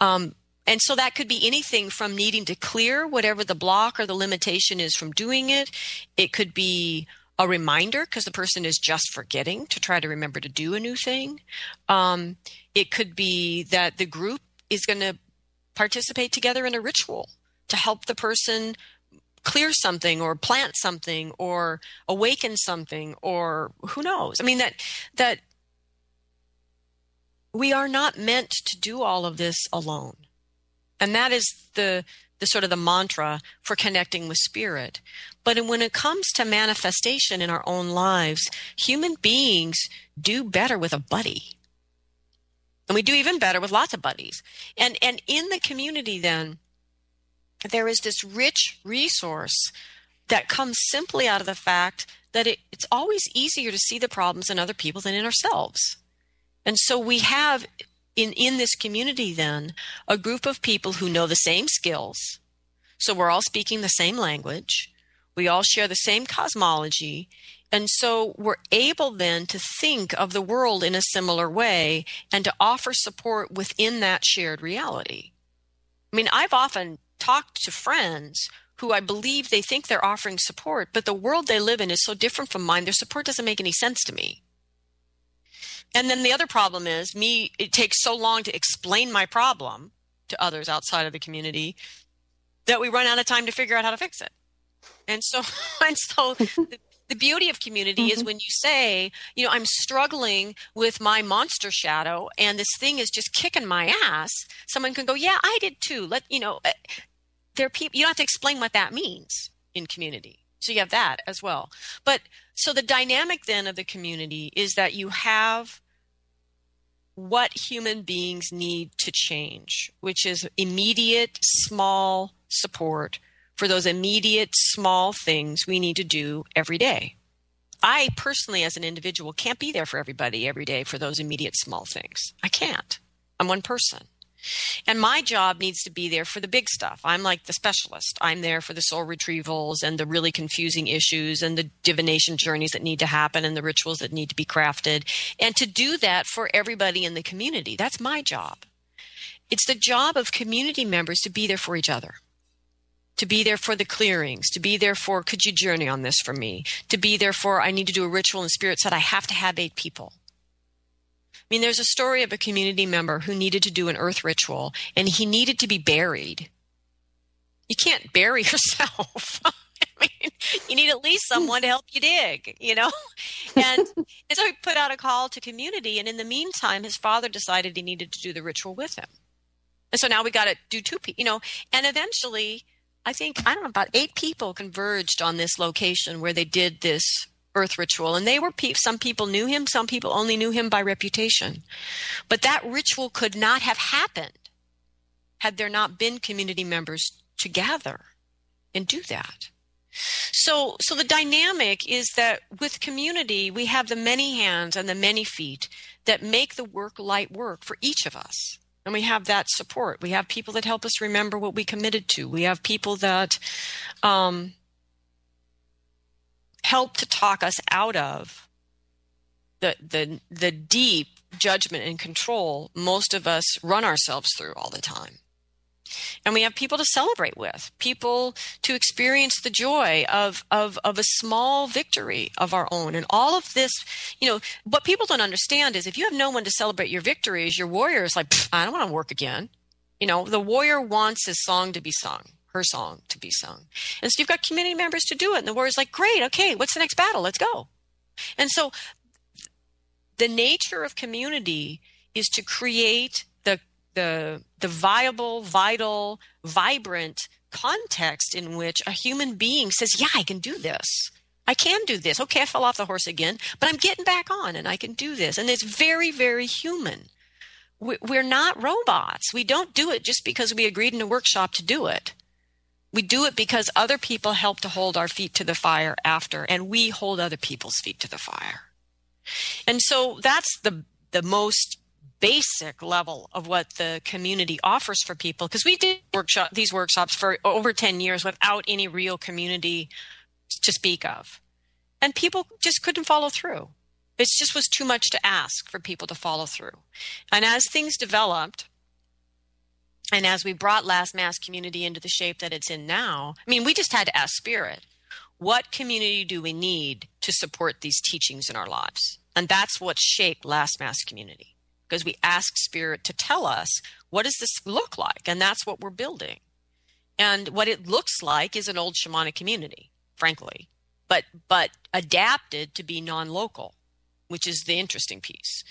Um, and so that could be anything from needing to clear whatever the block or the limitation is from doing it. It could be a reminder because the person is just forgetting to try to remember to do a new thing. Um, it could be that the group is going to participate together in a ritual to help the person clear something or plant something or awaken something or who knows i mean that that we are not meant to do all of this alone And that is the the sort of the mantra for connecting with spirit. But when it comes to manifestation in our own lives, human beings do better with a buddy. And we do even better with lots of buddies. And and in the community then there is this rich resource that comes simply out of the fact that it, it's always easier to see the problems in other people than in ourselves. And so we have in, in this community then a group of people who know the same skills. So we're all speaking the same language. We all share the same cosmology. And so we're able then to think of the world in a similar way and to offer support within that shared reality. I mean, I've often talked to friends who I believe they think they're offering support, but the world they live in is so different from mine, their support doesn't make any sense to me. And then the other problem is me, it takes so long to explain my problem to others outside of the community that we run out of time to figure out how to fix it. And so, [LAUGHS] and so the, the beauty of community mm-hmm. is when you say, you know, I'm struggling with my monster shadow and this thing is just kicking my ass. Someone can go, yeah, I did too. Let, you know, eh, there are people, you don't have to explain what that means in community. So you have that as well. But so the dynamic then of the community is that you have what human beings need to change, which is immediate small support for those immediate small things we need to do every day. I personally, as an individual, can't be there for everybody every day for those immediate small things. I can't. I'm one person. And my job needs to be there for the big stuff. I'm like the specialist. I'm there for the soul retrievals and the really confusing issues and the divination journeys that need to happen and the rituals that need to be crafted. And to do that for everybody in the community. That's my job. It's the job of community members to be there for each other. To be there for the clearings, to be there for, could you journey on this for me? To be there for, I need to do a ritual and spirit said I have to have eight people mean, there's a story of a community member who needed to do an earth ritual and he needed to be buried. You can't bury [LAUGHS] yourself. [LAUGHS] I mean, you need at least someone to help you dig, you know? [LAUGHS] And, and so he put out a call to community. And in the meantime, his father decided he needed to do the ritual with him. And so now we got to do two people, you know, and eventually, I think, I don't know, about eight people converged on this location where they did this earth ritual. And they were pe- some people knew him some people only knew him by reputation. But that ritual could not have happened had there not been community members to gather and do that. So so the dynamic is that with community we have the many hands and the many feet that make the work light work for each of us. And we have that support. We have people that help us remember what we committed to. We have people that um, help to talk us out of the the the deep judgment and control most of us run ourselves through all the time. And we have people to celebrate with, people to experience the joy of, of, of a small victory of our own. And all of this, you know, what people don't understand is if you have no one to celebrate your victories, your warrior is like, I don't want to work again. You know, the warrior wants his song to be sung her song to be sung. And so you've got community members to do it. And the warrior's like, great, okay, what's the next battle? Let's go. And so the nature of community is to create the the the viable, vital, vibrant context in which a human being says, Yeah, I can do this. I can do this. Okay, I fell off the horse again, but I'm getting back on and I can do this. And it's very, very human. We're not robots. We don't do it just because we agreed in a workshop to do it. We do it because other people help to hold our feet to the fire after, and we hold other people's feet to the fire. And so that's the the most basic level of what the community offers for people because we did workshop these workshops for over 10 years without any real community to speak of. And people just couldn't follow through. It just was too much to ask for people to follow through. And as things developed and as we brought Last Mask community into the shape that it's in now, I mean, we just had to ask Spirit, what community do we need to support these teachings in our lives? And that's what shaped Last Mask community because we asked Spirit to tell us, what does this look like? And that's what we're building. And what it looks like is an old shamanic community, frankly, but, but adapted to be non local, which is the interesting piece.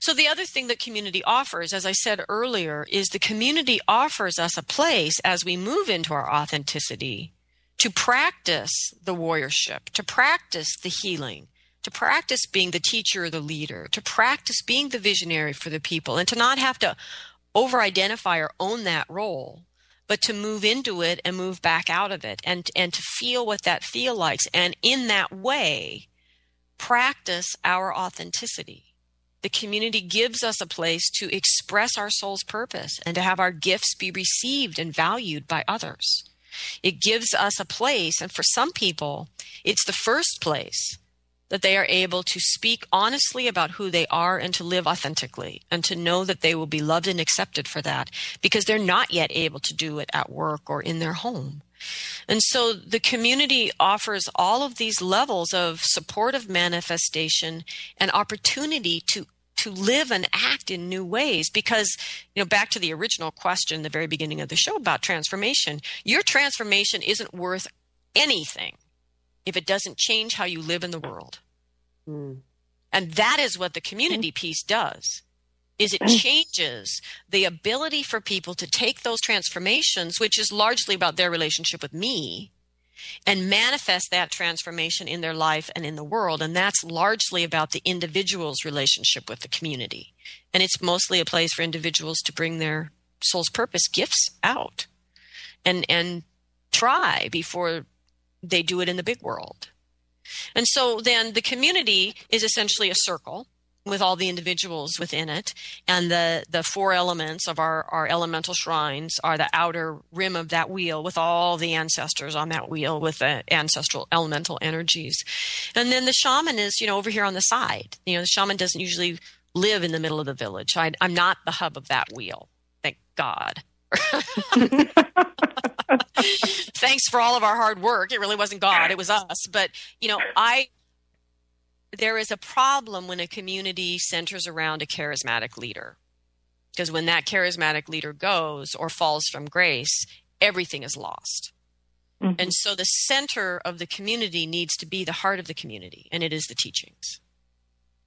So, the other thing that community offers, as I said earlier, is the community offers us a place as we move into our authenticity to practice the warriorship, to practice the healing, to practice being the teacher or the leader, to practice being the visionary for the people, and to not have to over identify or own that role, but to move into it and move back out of it and, and to feel what that feel likes. And in that way, practice our authenticity. The community gives us a place to express our soul's purpose and to have our gifts be received and valued by others. It gives us a place, and for some people, it's the first place that they are able to speak honestly about who they are and to live authentically and to know that they will be loved and accepted for that because they're not yet able to do it at work or in their home. And so the community offers all of these levels of supportive manifestation and opportunity to to live and act in new ways because you know back to the original question the very beginning of the show about transformation your transformation isn't worth anything if it doesn't change how you live in the world. Mm. and that is what the community piece does is it [CLEARS THROAT] changes the ability for people to take those transformations, which is largely about their relationship with me, and manifest that transformation in their life and in the world. And that's largely about the individual's relationship with the community. And it's mostly a place for individuals to bring their soul's purpose gifts out and, and try before they do it in the big world. And so then the community is essentially a circle with all the individuals within it. And the, the four elements of our, our elemental shrines are the outer rim of that wheel with all the ancestors on that wheel with the ancestral elemental energies. And then the shaman is, you know, over here on the side. You know, the shaman doesn't usually live in the middle of the village. I, I'm not the hub of that wheel. Thank God. [LAUGHS] [LAUGHS] Thanks for all of our hard work. It really wasn't God, it was us. But, you know, I there is a problem when a community centers around a charismatic leader. Because when that charismatic leader goes or falls from grace, everything is lost. Mm-hmm. And so the center of the community needs to be the heart of the community, and it is the teachings.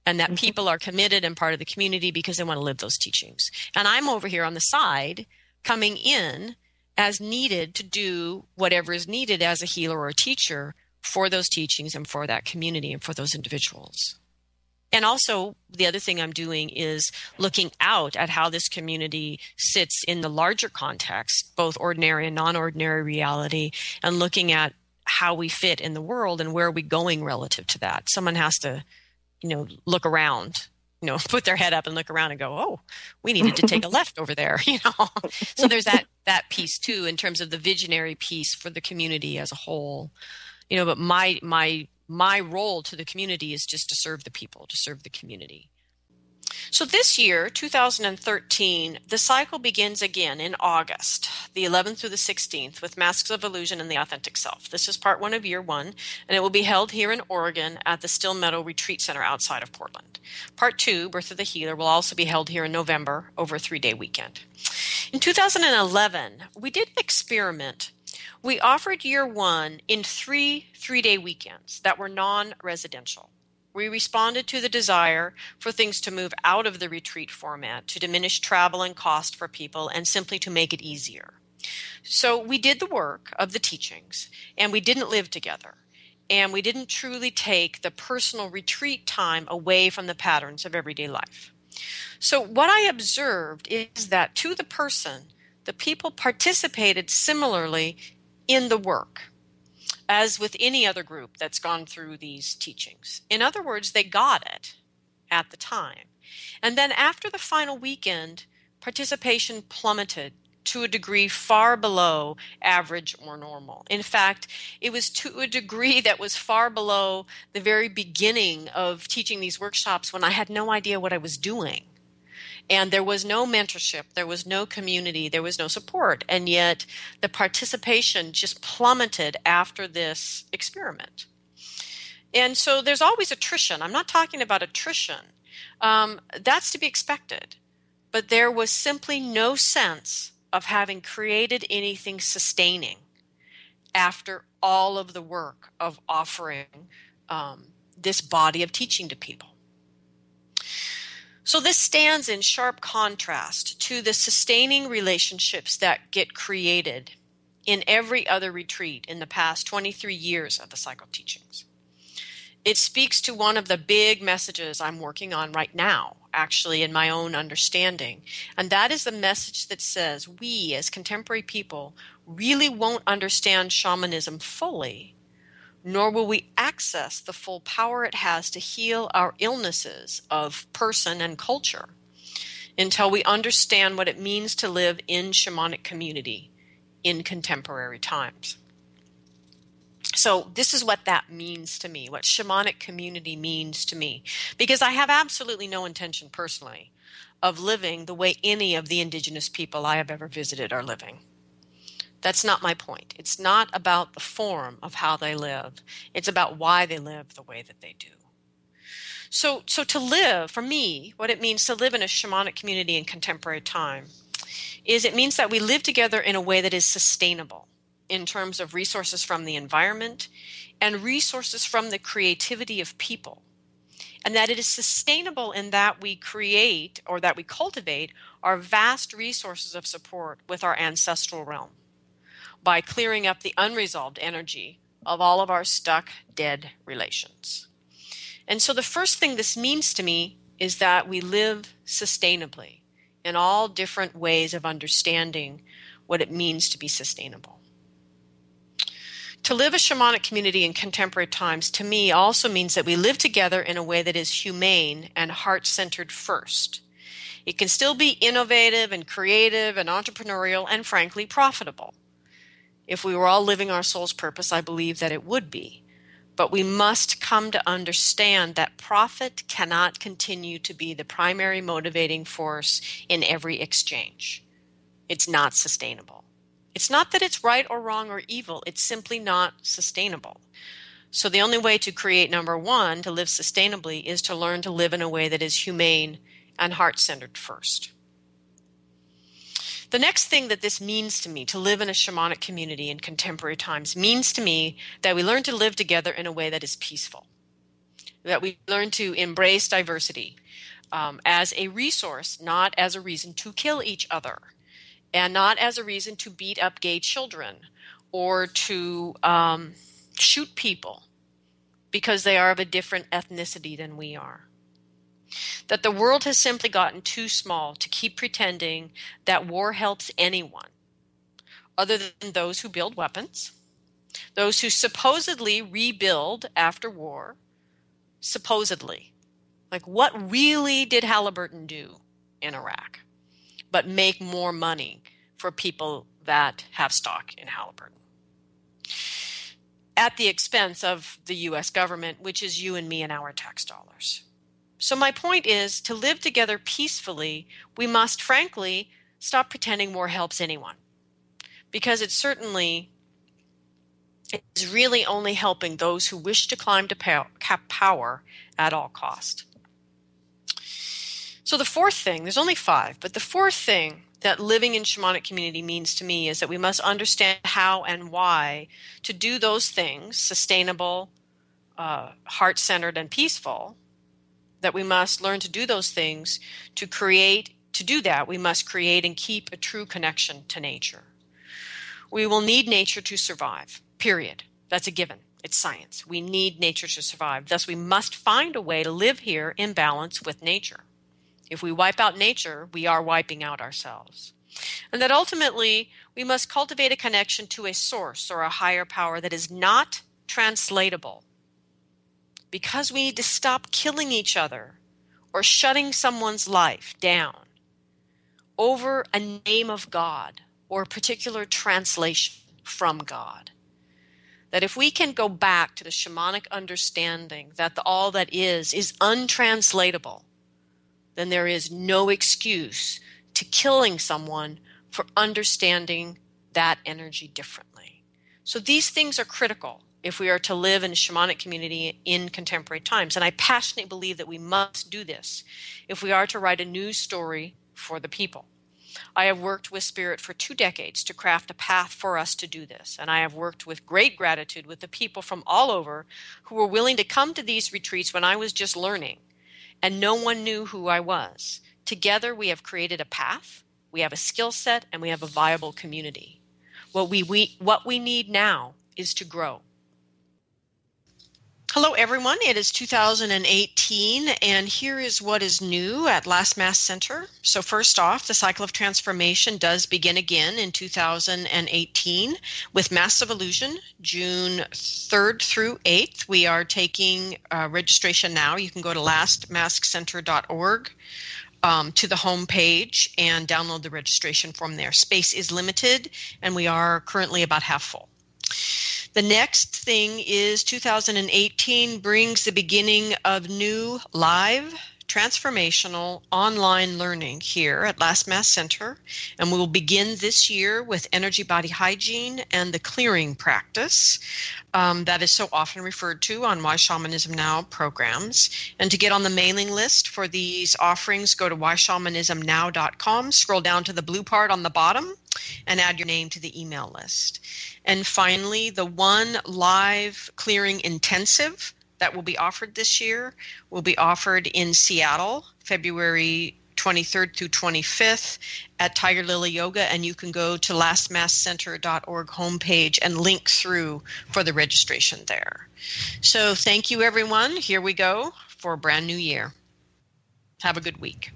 And that mm-hmm. people are committed and part of the community because they want to live those teachings. And I'm over here on the side coming in as needed to do whatever is needed as a healer or a teacher for those teachings and for that community and for those individuals. And also, the other thing I'm doing is looking out at how this community sits in the larger context, both ordinary and non ordinary reality, and looking at how we fit in the world and where are we going relative to that. Someone has to, you know, look around, you know, [LAUGHS] put their head up and look around and go, oh, we needed to take a [LAUGHS] left over there, [LAUGHS] you know. so there's that that piece too in terms of the visionary piece for the community as a whole you know but my my my role to the community is just to serve the people to serve the community. So this year 2013 the cycle begins again in august the 11th through the 16th with masks of illusion and the authentic self. This is part one of year one and it will be held here in oregon at the still meadow retreat center outside of portland. Part two birth of the healer will also be held here in november over a three day weekend. In 2011 we did an experiment we offered year one in three three day weekends that were non residential. We responded to the desire for things to move out of the retreat format, to diminish travel and cost for people, and simply to make it easier. So we did the work of the teachings, and we didn't live together. And we didn't truly take the personal retreat time away from the patterns of everyday life. So, what I observed is that to the person, the people participated similarly in the work as with any other group that's gone through these teachings. In other words, they got it at the time. And then after the final weekend, participation plummeted to a degree far below average or normal. In fact, it was to a degree that was far below the very beginning of teaching these workshops when I had no idea what I was doing. And there was no mentorship, there was no community, there was no support. And yet the participation just plummeted after this experiment. And so there's always attrition. I'm not talking about attrition, um, that's to be expected. But there was simply no sense of having created anything sustaining after all of the work of offering um, this body of teaching to people. So, this stands in sharp contrast to the sustaining relationships that get created in every other retreat in the past 23 years of the cycle teachings. It speaks to one of the big messages I'm working on right now, actually, in my own understanding. And that is the message that says we, as contemporary people, really won't understand shamanism fully nor will we access the full power it has to heal our illnesses of person and culture until we understand what it means to live in shamanic community in contemporary times. So, this is what that means to me, what shamanic community means to me, because I have absolutely no intention personally of living the way any of the indigenous people I have ever visited are living. That's not my point. It's not about the form of how they live. It's about why they live the way that they do. So, so to live, for me, what it means to live in a shamanic community in contemporary time is it means that we live together in a way that is sustainable in terms of resources from the environment and resources from the creativity of people. And that it is sustainable in that we create or that we cultivate our vast resources of support with our ancestral realm by clearing up the unresolved energy of all of our stuck, dead relations. And so the first thing this means to me is that we live sustainably in all different ways of understanding what it means to be sustainable. To live a shamanic community in contemporary times, to me, also means that we live together in a way that is humane and heart centered first. It can still be innovative and creative and entrepreneurial and frankly profitable. If we were all living our soul's purpose, I believe that it would be. But we must come to understand that profit cannot continue to be the primary motivating force in every exchange. It's not sustainable. It's not that it's right or wrong or evil, it's simply not sustainable. So, the only way to create number one, to live sustainably, is to learn to live in a way that is humane and heart centered first. The next thing that this means to me to live in a shamanic community in contemporary times means to me that we learn to live together in a way that is peaceful, that we learn to embrace diversity um, as a resource, not as a reason to kill each other, and not as a reason to beat up gay children or to um, shoot people because they are of a different ethnicity than we are that the world has simply gotten too small to keep pretending that war helps anyone other than those who build weapons, those who supposedly rebuild after war, supposedly. Like, what really did Halliburton do in Iraq but make more money for people that have stock in Halliburton? At the expense of the US government, which is you and me and our tax dollars. So, my point is to live together peacefully, we must frankly stop pretending war helps anyone. Because it certainly is really only helping those who wish to climb to power at all cost. So, the fourth thing, there's only five, but the fourth thing that living in shamanic community means to me is that we must understand how and why to do those things sustainable, uh, heart centered, and peaceful that we must learn to do those things to create to do that we must create and keep a true connection to nature. We will need nature to survive period. That's a given. It's science. We need nature to survive. Thus we must find a way to live here in balance with nature. If we wipe out nature we are wiping out ourselves. And that ultimately we must cultivate a connection to a source or a higher power that is not translatable because we need to stop killing each other or shutting someone's life down over a name of God or a particular translation from God. That if we can go back to the shamanic understanding that the all that is is untranslatable, then there is no excuse to killing someone for understanding that energy differently. So these things are critical if we are to live in a shamanic community in contemporary times. And I passionately believe that we must do this if we are to write a new story for the people. I have worked with Spirit for two decades to craft a path for us to do this. And I have worked with great gratitude with the people from all over who were willing to come to these retreats when I was just learning and no one knew who I was. Together, we have created a path, we have a skill set, and we have a viable community. What we, we, what we need now is to grow. Hello, everyone. It is 2018, and here is what is new at Last Mask Center. So, first off, the cycle of transformation does begin again in 2018 with Masks of Illusion, June 3rd through 8th. We are taking uh, registration now. You can go to lastmaskcenter.org. Um, to the home page and download the registration form there. Space is limited, and we are currently about half full. The next thing is 2018 brings the beginning of new live transformational online learning here at Last Mask Center. And we will begin this year with energy body hygiene and the clearing practice um, that is so often referred to on Why Shamanism Now programs. And to get on the mailing list for these offerings, go to whyshamanismnow.com, scroll down to the blue part on the bottom, and add your name to the email list. And finally, the one live clearing intensive that will be offered this year will be offered in Seattle, February 23rd through 25th at Tiger Lily Yoga, and you can go to lastmaskcenter.org homepage and link through for the registration there. So, thank you, everyone. Here we go for a brand new year. Have a good week.